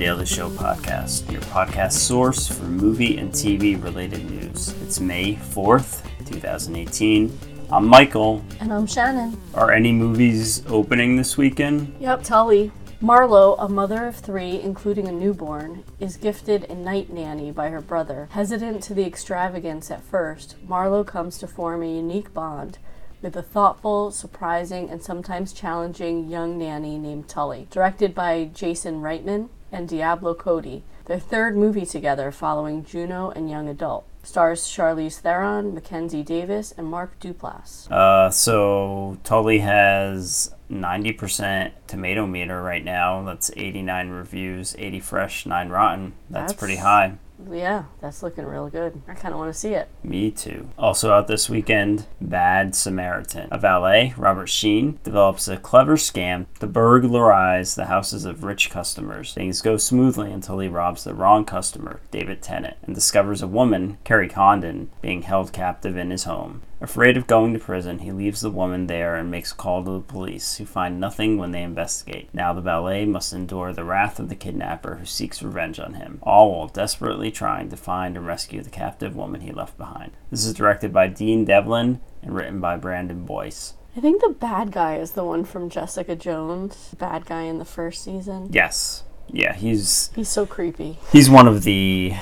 Hello, welcome to Daily Show Podcast, your podcast source for movie and TV related news. It's May 4th, 2018. I'm Michael. And I'm Shannon. Are any movies opening this weekend? Yep, Tully. Marlo, a mother of three, including a newborn, is gifted a night nanny by her brother. Hesitant to the extravagance at first, Marlo comes to form a unique bond with a thoughtful, surprising, and sometimes challenging young nanny named Tully. Directed by Jason Reitman and Diablo Cody, their third movie together following Juno and Young Adult. Stars Charlize Theron, Mackenzie Davis, and Mark Duplass. Uh, so Tully has 90% tomato meter right now. That's 89 reviews, 80 fresh, 9 rotten. That's, That's- pretty high. Yeah, that's looking real good. I kind of want to see it. Me too. Also out this weekend, Bad Samaritan. A valet, Robert Sheehan, develops a clever scam to burglarize the houses of rich customers. Things go smoothly until he robs the wrong customer, David Tennant, and discovers a woman, Kerry Condon, being held captive in his home. Afraid of going to prison, he leaves the woman there and makes a call to the police, who find nothing when they investigate. Now the valet must endure the wrath of the kidnapper who seeks revenge on him, all while desperately trying to find and rescue the captive woman he left behind. This is directed by Dean Devlin and written by Brandon Boyce. I think the bad guy is the one from Jessica Jones. Bad guy in the first season. Yes. Yeah, he's He's so creepy. he's one of the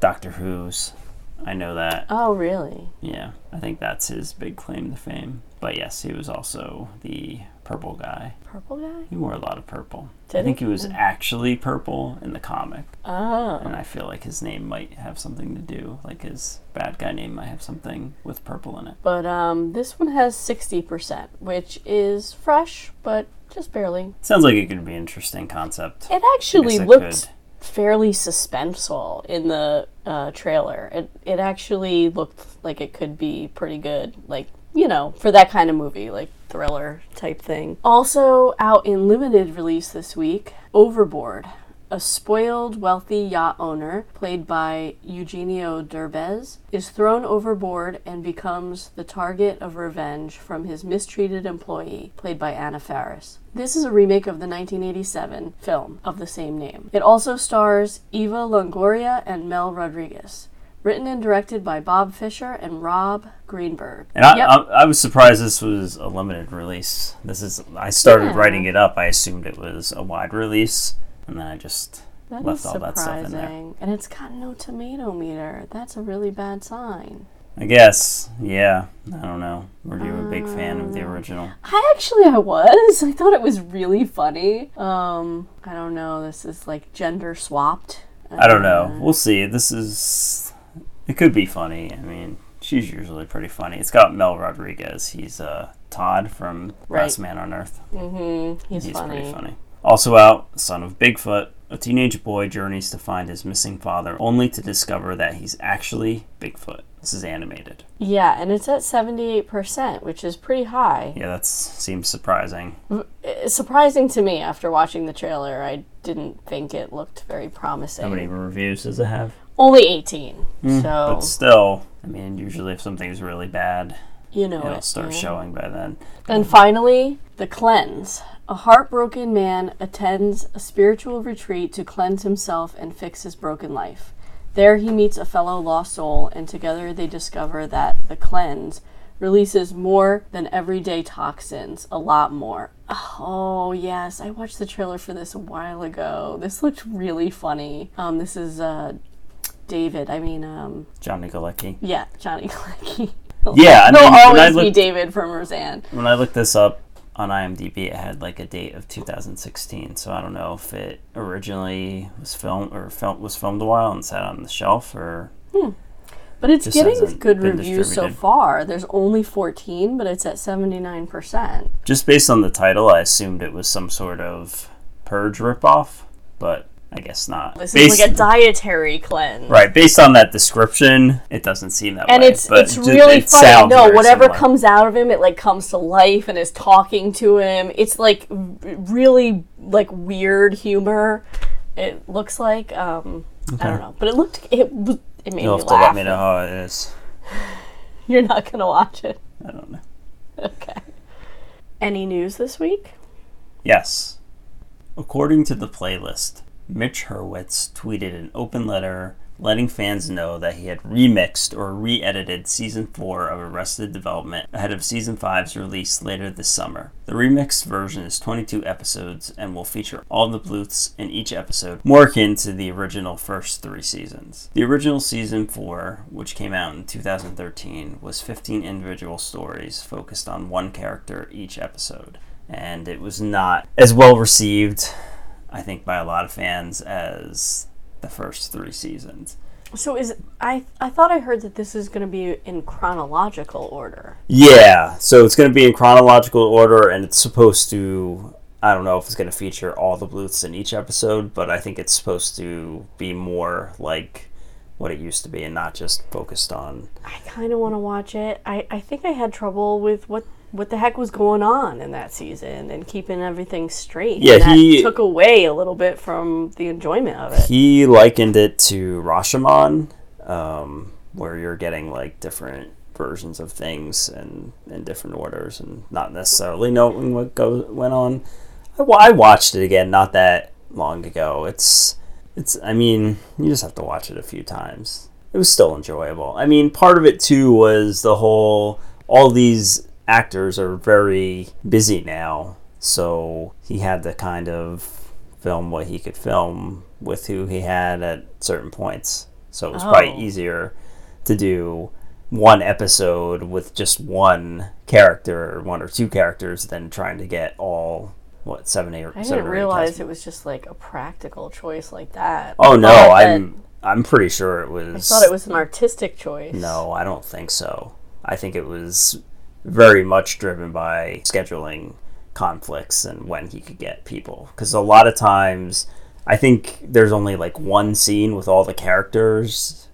Doctor Who's. I know that. Oh, really? Yeah, I think that's his big claim to fame. But yes, he was also the purple guy. Purple guy? He wore a lot of purple. Did I think he? he was actually purple in the comic, Oh. and I feel like his name might have something to do, like his bad guy name might have something with purple in it. But um, this one has 60%, which is fresh, but just barely. Sounds like it could be an interesting concept. It actually it looked could. Fairly suspenseful in the uh, trailer. It, it actually looked like it could be pretty good. Like, you know, for that kind of movie, like thriller type thing. Also out in limited release this week, Overboard. A spoiled, wealthy yacht owner, played by Eugenio Derbez, is thrown overboard and becomes the target of revenge from his mistreated employee, played by Anna Faris. This is a remake of the 1987 film of the same name. It also stars Eva Longoria and Mel Rodriguez. Written and directed by Bob Fisher and Rob Greenberg. And I, Yep. I, I was surprised this was a limited release. This is I started Yeah. writing it up. I assumed it was a wide release, and then I just That left all that stuff in there. And it's got no tomato meter. That's a really bad sign. I guess, yeah. I don't know. Were you a big fan of the Uh, original? I actually I was. I thought it was really funny. Um, I don't know. This is like gender swapped. I don't know. Uh, We'll see. This is. It could be funny. I mean, she's usually pretty funny. It's got Mel Rodriguez. He's uh, Todd from Right. Last Man on Earth. Mm-hmm. He's, He's funny. pretty funny. Also out, Son of Bigfoot. A teenage boy journeys to find his missing father, only to discover that he's actually Bigfoot. This is animated. Yeah, and it's at seventy eight percent, which is pretty high. Yeah, that seems surprising. It's surprising to me after watching the trailer. I didn't think it looked very promising. How many reviews does it have? Only eighteen. Hmm, so But still, I mean, usually if something's really bad, you know it'll it. start yeah. showing by then. And finally, the cleanse. A heartbroken man attends a spiritual retreat to cleanse himself and fix his broken life. There he meets a fellow lost soul, and together they discover that the cleanse releases more than everyday toxins, a lot more. Oh, yes, I watched the trailer for this a while ago. This looked really funny. Um, this is uh, David, I mean, um, Johnny Galecki. yeah, Johnny Galecki. Yeah, I He'll mean, I always be David from Roseanne. When I looked this up on IMDb, it had like a date of 2016. So I don't know if it originally was filmed or film, was filmed a while and sat on the shelf, or hmm. But it's getting good reviews so far. There's only 14, but it's at 79%. just based on the title, I assumed it was some sort of purge ripoff, but I guess not. This Based- is like a dietary cleanse. right based on that description. It doesn't seem that And way. it's but it's ju- really it funny. No, whatever similar. comes out of him, it like comes to life and is talking to him. It's like really like weird humor. It looks like um I don't know, but it looked it it made You'll me have to laugh. let me know how it is. You're not gonna watch it. I don't know. Okay. Any news this week? Yes. According to the playlist, Mitch Hurwitz tweeted an open letter letting fans know that he had remixed or re edited season 4 of Arrested Development ahead of season 5's release later this summer. The remixed version is 22 episodes and will feature all the Bluths in each episode, more akin to the original first three seasons. The original season 4, which came out in 2013, was 15 individual stories focused on one character each episode. And it was not as well received, I think, by a lot of fans as the first three seasons. So is I I thought I heard that this is going to be in chronological order. Yeah, so it's going to be in chronological order, and it's supposed to. I don't know if it's going to feature all the Bluths in each episode, but I think it's supposed to be more like what it used to be and not just focused on. I kind of want to watch it. I, I think I had trouble with what what the heck was going on in that season and keeping everything straight. Yeah, And that he- took away a little bit from the enjoyment of it. He likened it to Rashomon, um, where you're getting like different versions of things and in different orders and not necessarily knowing what goes went on. I, I watched it again not that long ago. It's it's I mean you just have to watch it a few times. It was still enjoyable. I mean part of it too was the whole all these actors are very busy now, so he had to kind of film what he could film with who he had at certain points. So it was probably Oh. easier to do one episode with just one character or one or two characters than trying to get all what seven eight I didn't realize it was just like a practical choice like that. Oh no, I'm I'm pretty sure it was. I thought it was an artistic choice. No, I don't think so. I think it was very much driven by scheduling conflicts and when he could get people. Because a lot of times, I think there's only like one scene with all the characters,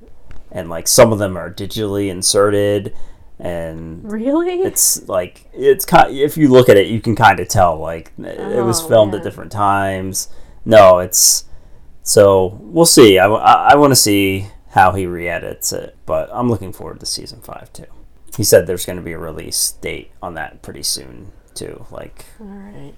and like some of them are digitally inserted, and Really? it's like it's kind. If you look at it, you can kind of tell like it was Oh, filmed at different times. No, it's so we'll see. I, I, want to see how he re-edits it, but I'm looking forward to season five too. He said there's going to be a release date on that pretty soon too. Like All right.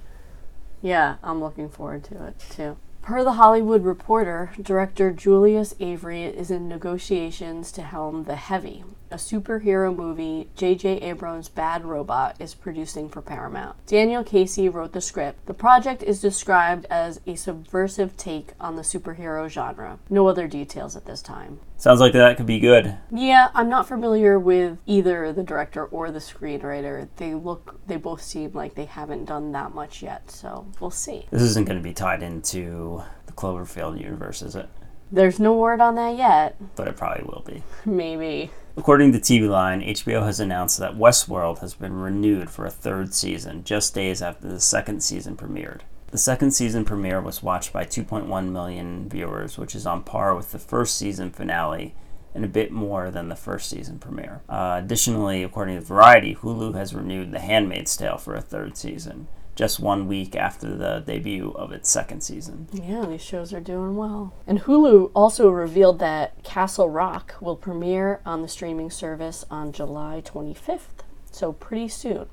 Yeah, I'm looking forward to it too. Per the Hollywood Reporter, director Julius Avery is in negotiations to helm The Heavy, a superhero movie J.J. Abrams' Bad Robot is producing for Paramount. Daniel Casey wrote the script. The project is described as a subversive take on the superhero genre. No other details at this time. sounds like that could be good. Yeah, I'm not familiar with either the director or the screenwriter. They look, they both seem like they haven't done that much yet, so we'll see. This isn't going to be tied into the Cloverfield universe, is it? There's no word on that yet. But it probably will be. Maybe. According to TV Line, HBO has announced that Westworld has been renewed for a third season just days after the second season premiered. The second season premiere was watched by 2.1 million viewers, which is on par with the first season finale and a bit more than the first season premiere. Uh, additionally, according to Variety, Hulu has renewed The Handmaid's Tale for a third season, just one week after the debut of its second season. Yeah, these shows are doing well. And Hulu also revealed that Castle Rock will premiere on the streaming service on July 25th. So pretty soon.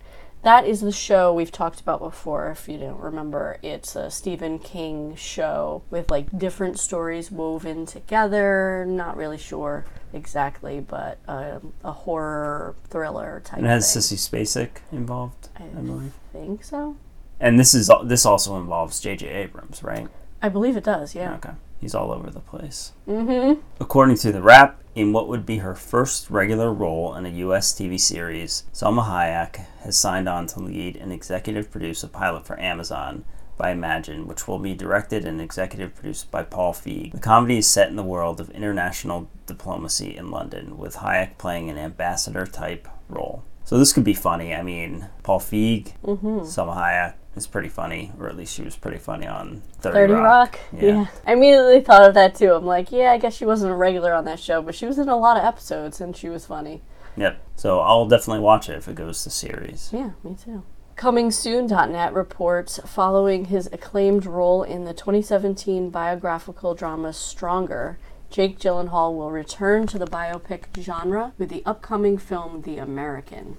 That is the show we've talked about before. If you don't remember, it's a Stephen King show with like different stories woven together. Not really sure exactly, but um, a horror thriller type. And it has thing. Sissy Spacek involved, I believe. think so. And this is this also involves J.J. Abrams, right? I believe it does. Yeah. Okay. He's all over the place. Mm-hmm. According to The Wrap, in what would be her first regular role in a U.S. TV series, Salma Hayek has signed on to lead and executive produce a pilot for Amazon by Imagine, which will be directed and executive produced by Paul Feig. The comedy is set in the world of international diplomacy in London, with Hayek playing an ambassador type role. So this could be funny. I mean, Paul Feig, Salma Hayek is pretty funny, or at least she was pretty funny on 30, 30 Rock. Rock. Yeah. I immediately thought of that too. I'm like, yeah, I guess she wasn't a regular on that show, but she was in a lot of episodes and she was funny. Yep. So I'll definitely watch it if it goes to series. Yeah, me too. Coming Soon.net reports following his acclaimed role in the 2017 biographical drama Stronger, Jake Gyllenhaal will return to the biopic genre with the upcoming film The American.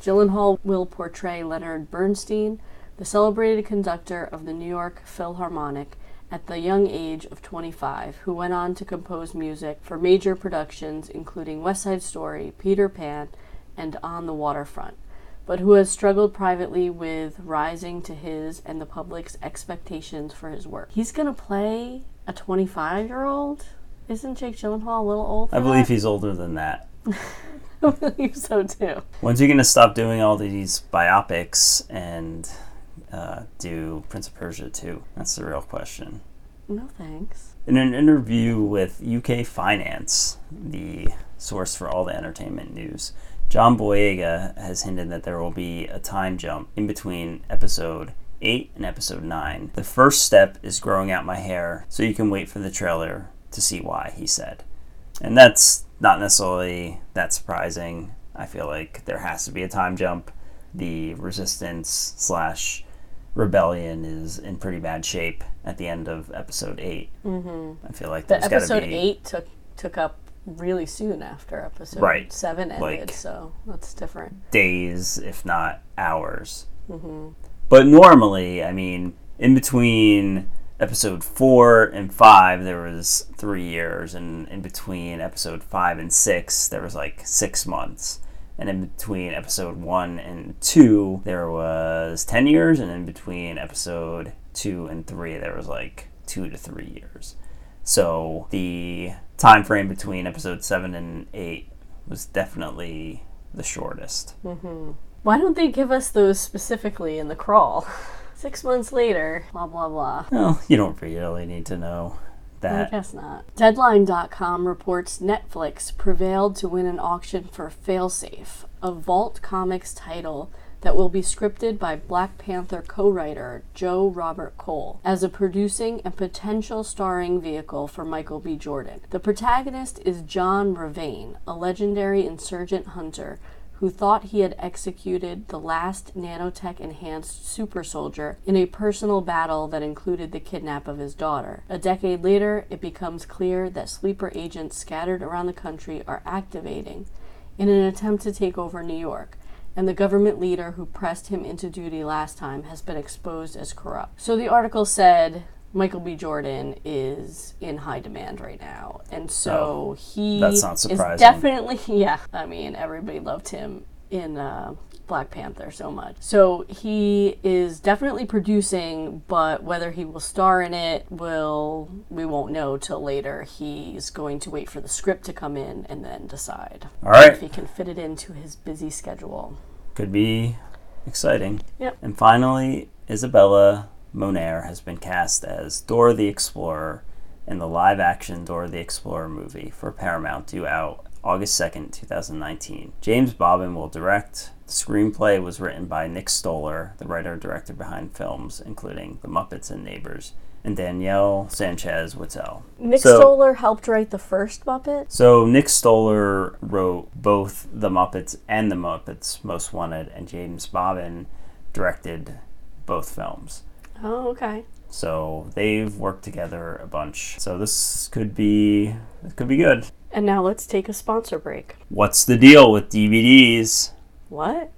Gyllenhaal will portray Leonard Bernstein, the celebrated conductor of the New York Philharmonic at the young age of 25, who went on to compose music for major productions including West Side Story, Peter Pan, and On the Waterfront, but who has struggled privately with rising to his and the public's expectations for his work. He's going to play a 25 year old? Isn't Jake Gyllenhaal a little old? I believe he's older than that. I believe so too. When's he going to stop doing all these biopics and uh, do Prince of Persia 2? That's the real question. No thanks. In an interview with UK Finance, the source for all the entertainment news, John Boyega has hinted that there will be a time jump in between episode 8 and episode 9. The first step is growing out my hair, so you can wait for the trailer to see why, he said. And that's not necessarily that surprising. I feel like there has to be a time jump. The resistance slash rebellion is in pretty bad shape at the end of episode 8. Mm-hmm. I feel like The there's got to episode be. 8 took took up really soon after episode Right. 7 ended, Like- so that's different. days, if not hours. But normally, I mean, in between episode four and five, there was three years, and in between episode five and six, there was like six months. And in between episode one and two, there was 10 years, and in between episode two and three, there was like two to three years. So the time frame between episode seven and eight was definitely the shortest. Mm-hmm. Why don't they give us those specifically in the crawl? Six months later, blah blah blah. Well, you don't really need to know I guess not. Deadline.com reports Netflix prevailed to win an auction for Failsafe, a Vault Comics title that will be scripted by Black Panther co writer Joe Robert Cole as a producing and potential starring vehicle for Michael B. Jordan. The protagonist is John Ravane, a legendary insurgent hunter who thought he had executed the last nanotech enhanced super soldier in a personal battle that included the kidnap of his daughter. A decade later, it becomes clear that sleeper agents scattered around the country are activating in an attempt to take over New York. And the government leader who pressed him into duty last time has been exposed as corrupt. So the article said Michael B. Jordan is in high demand right now. And so he that's not is surprising. definitely yeah. I mean, everybody loved him in uh, Black Panther so much. So he is definitely producing, but whether he will star in it will we won't know till later. He's going to wait for the script to come in and then decide All right. if he can fit it into his busy schedule. Could be exciting. Yep. And finally, Isabella Moner has been cast as Dora the Explorer in the live action Dora the Explorer movie for Paramount due out August 2nd, 2019. James Bobin will direct. The screenplay was written by Nick Stoller, the writer and director behind films including The Muppets and Neighbors, and Danielle Sanchez Witzel. Nick So- Stoller helped write the first Muppet. So Nick Stoller wrote both The Muppets and The Muppets Most Wanted, and James Bobin directed both films. Oh, okay. So they've worked together a bunch. So this could be it could be good. And now let's take a sponsor break. What's the deal with DVDs? What?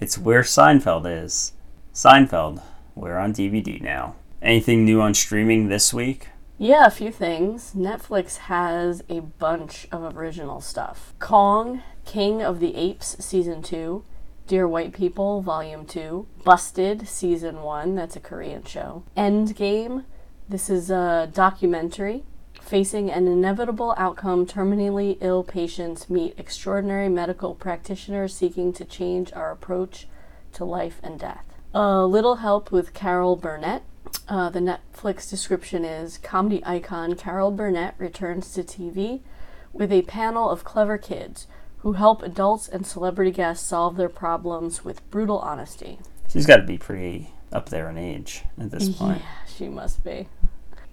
It's where Seinfeld is. Seinfeld. We're on DVD now. Anything new on streaming this week? Yeah, a few things. Netflix has a bunch of original stuff. Kong, King of the Apes, Season 2. Dear White People, Volume 2. Busted, Season 1. That's a Korean show. Endgame. This is a documentary. Facing an inevitable outcome, terminally ill patients meet extraordinary medical practitioners seeking to change our approach to life and death. A Little Help with Carol Burnett. Uh, the Netflix description is Comedy icon Carol Burnett returns to TV with a panel of clever kids who help adults and celebrity guests solve their problems with brutal honesty. She's got to be pretty up there in age at this point. Yeah, she must be.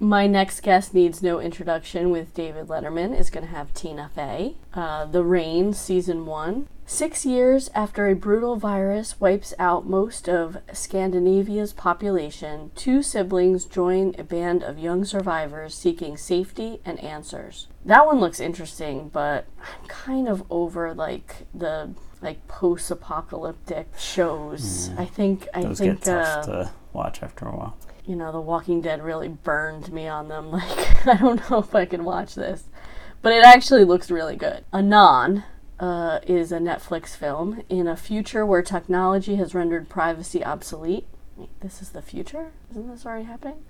My next guest needs no introduction with David Letterman is going to have Tina Fey. Uh, the Rain, Season 1. Six years after a brutal virus wipes out most of Scandinavia's population, two siblings join a band of young survivors seeking safety and answers. That one looks interesting, but I'm kind of over like the like post-apocalyptic shows. I think I Those think get tough uh, to watch after a while. You know, The Walking Dead really burned me on them. Like, I don't know if I can watch this. But it actually looks really good. Anon uh, is a Netflix film in a future where technology has rendered privacy obsolete. Wait, this is the future? Isn't this already happening?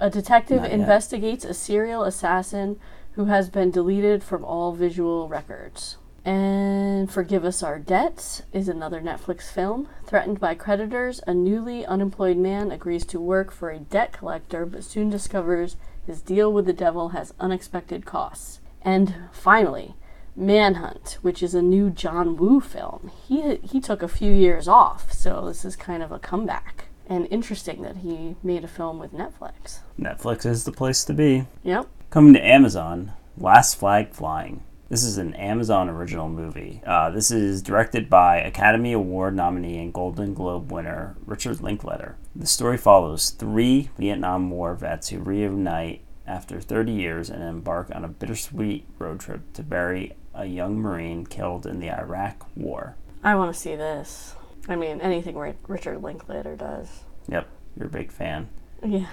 A detective Not yet. investigates a serial assassin who has been deleted from all visual records. And Forgive Us Our Debts is another Netflix film. Threatened by creditors, a newly unemployed man agrees to work for a debt collector but soon discovers his deal with the devil has unexpected costs. And finally, Manhunt, which is a new John Woo film. He he took a few years off, so this is kind of a comeback. And interesting that he made a film with Netflix. Netflix is the place to be. Yep. Coming to Amazon, Last Flag Flying. This is an Amazon original movie. Uh, this is directed by Academy Award nominee and Golden Globe winner Richard Linklater. The story follows three Vietnam War vets who reunite after 30 years and embark on a bittersweet road trip to bury a young Marine killed in the Iraq War. I want to see this. I mean, anything Richard Linklater does. Yep, you're a big fan. Yeah.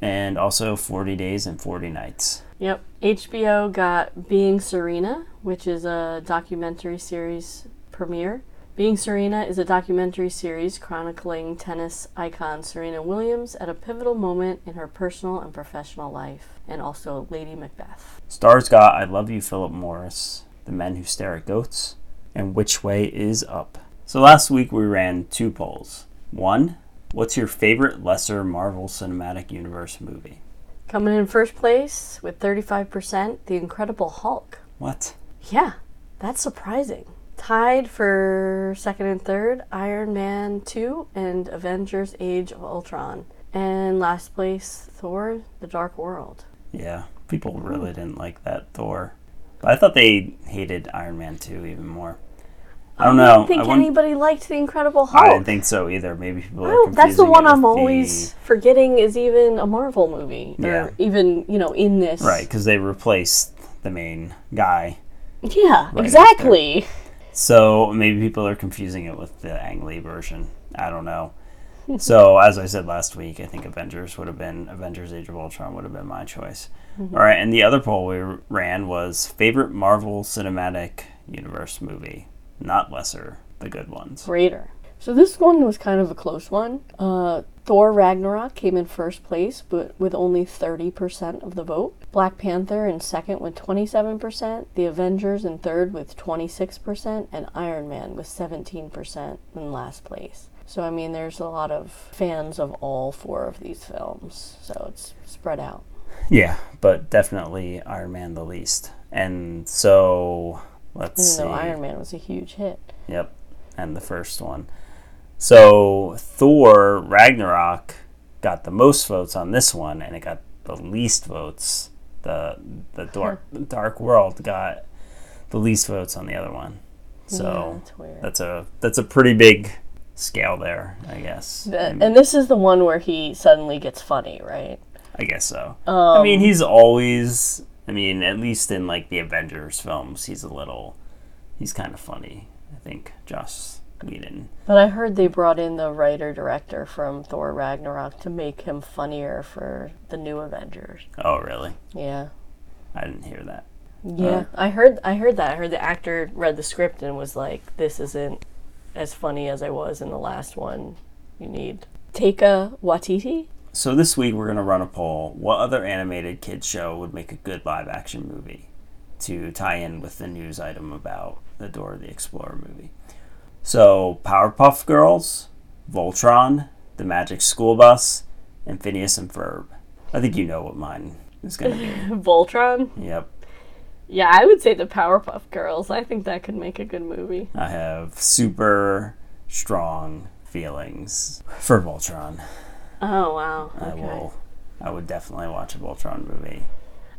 And also 40 Days and 40 Nights. Yep. HBO got Being Serena, which is a documentary series premiere. Being Serena is a documentary series chronicling tennis icon Serena Williams at a pivotal moment in her personal and professional life, and also Lady Macbeth. Starz got I Love You, Philip Morris, The Men Who Stare at Goats, and Which Way Is Up. So last week we ran two polls. One, what's your favorite lesser Marvel Cinematic Universe movie? Coming in first place with 35%, The Incredible Hulk. What? Yeah, that's surprising. Tied for second and third, Iron Man 2 and Avengers Age of Ultron. And last place, Thor The Dark World. Yeah, people really didn't like that Thor. But I thought they hated Iron Man 2 even more. I don't know. I don't think I anybody liked The Incredible Hulk. I didn't think so either. Maybe people are Oh, that's the one I'm the- always forgetting is even a Marvel movie. Yeah. Or even, you know, in this. Right, because they replaced the main guy. Yeah, Right, exactly. So maybe people are confusing it with the Ang Lee version. I don't know. Hmm. so as I said last week, I think Avengers would have been Avengers: Age of Ultron would have been my choice. Mm-hmm. All right, and the other poll we ran was favorite Marvel Cinematic Universe movie, not lesser, the good ones. Greater. So this one was kind of a close one. Uh, Thor Ragnarok came in first place, but with only 30% of the vote. Black Panther in second with 27%. The Avengers in third with 26%. And Iron Man with 17% in last place. So, I mean, there's a lot of fans of all four of these films. So it's spread out. Yeah, but definitely Iron Man the least. And so let's Even see. though Iron Man was a huge hit. Yep, and the first one. So Thor Ragnarok got the most votes on this one, and it got the least votes. The the dark Dark World got the least votes on the other one. yeah, So that's weird. that's a that's a pretty big scale there, I guess. The- And- and this is the one where he suddenly gets funny, right? I guess so. Um, I mean, he's always. I mean, at least in like the Avengers films, he's a little. He's kind of funny. I think Joss Whedon. But I heard they brought in the writer director from Thor Ragnarok to make him funnier for the new Avengers. Oh, really? Yeah. I didn't hear that. Yeah, uh, I heard I heard that. I heard the actor read the script and was like, "This isn't as funny as I was in the last one. You need Taika Waititi." So this week we're gonna run a poll. What other animated kids show would make a good live action movie? To tie in with the news item about the Dora the Explorer movie. So Powerpuff Girls, Voltron, The Magic School Bus, and Phineas and Ferb. I think you know what mine is gonna be. Voltron. yep. Yeah, I would say the Powerpuff Girls. I think that could make a good movie. I have super strong feelings for Voltron. Oh wow. I Okay. will I would definitely watch a Voltron movie.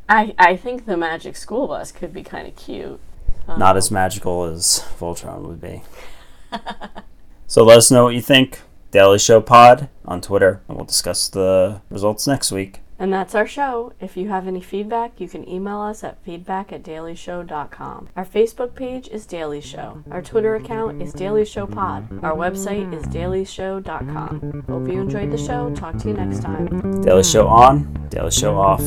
I I think the Magic School Bus could be kind of cute. Not um, as magical as Voltron would be. so let us know what you think. Daily Show Pod on Twitter, and we'll discuss the results next week. And that's our show. If you have any feedback, you can email us at feedback at dailyshow.com. Our Facebook page is Daily Show. Our Twitter account is Daily Show Pod. Our website is dailyshow.com. Hope you enjoyed the show. Talk to you next time. Daily Show on, Daily Show off.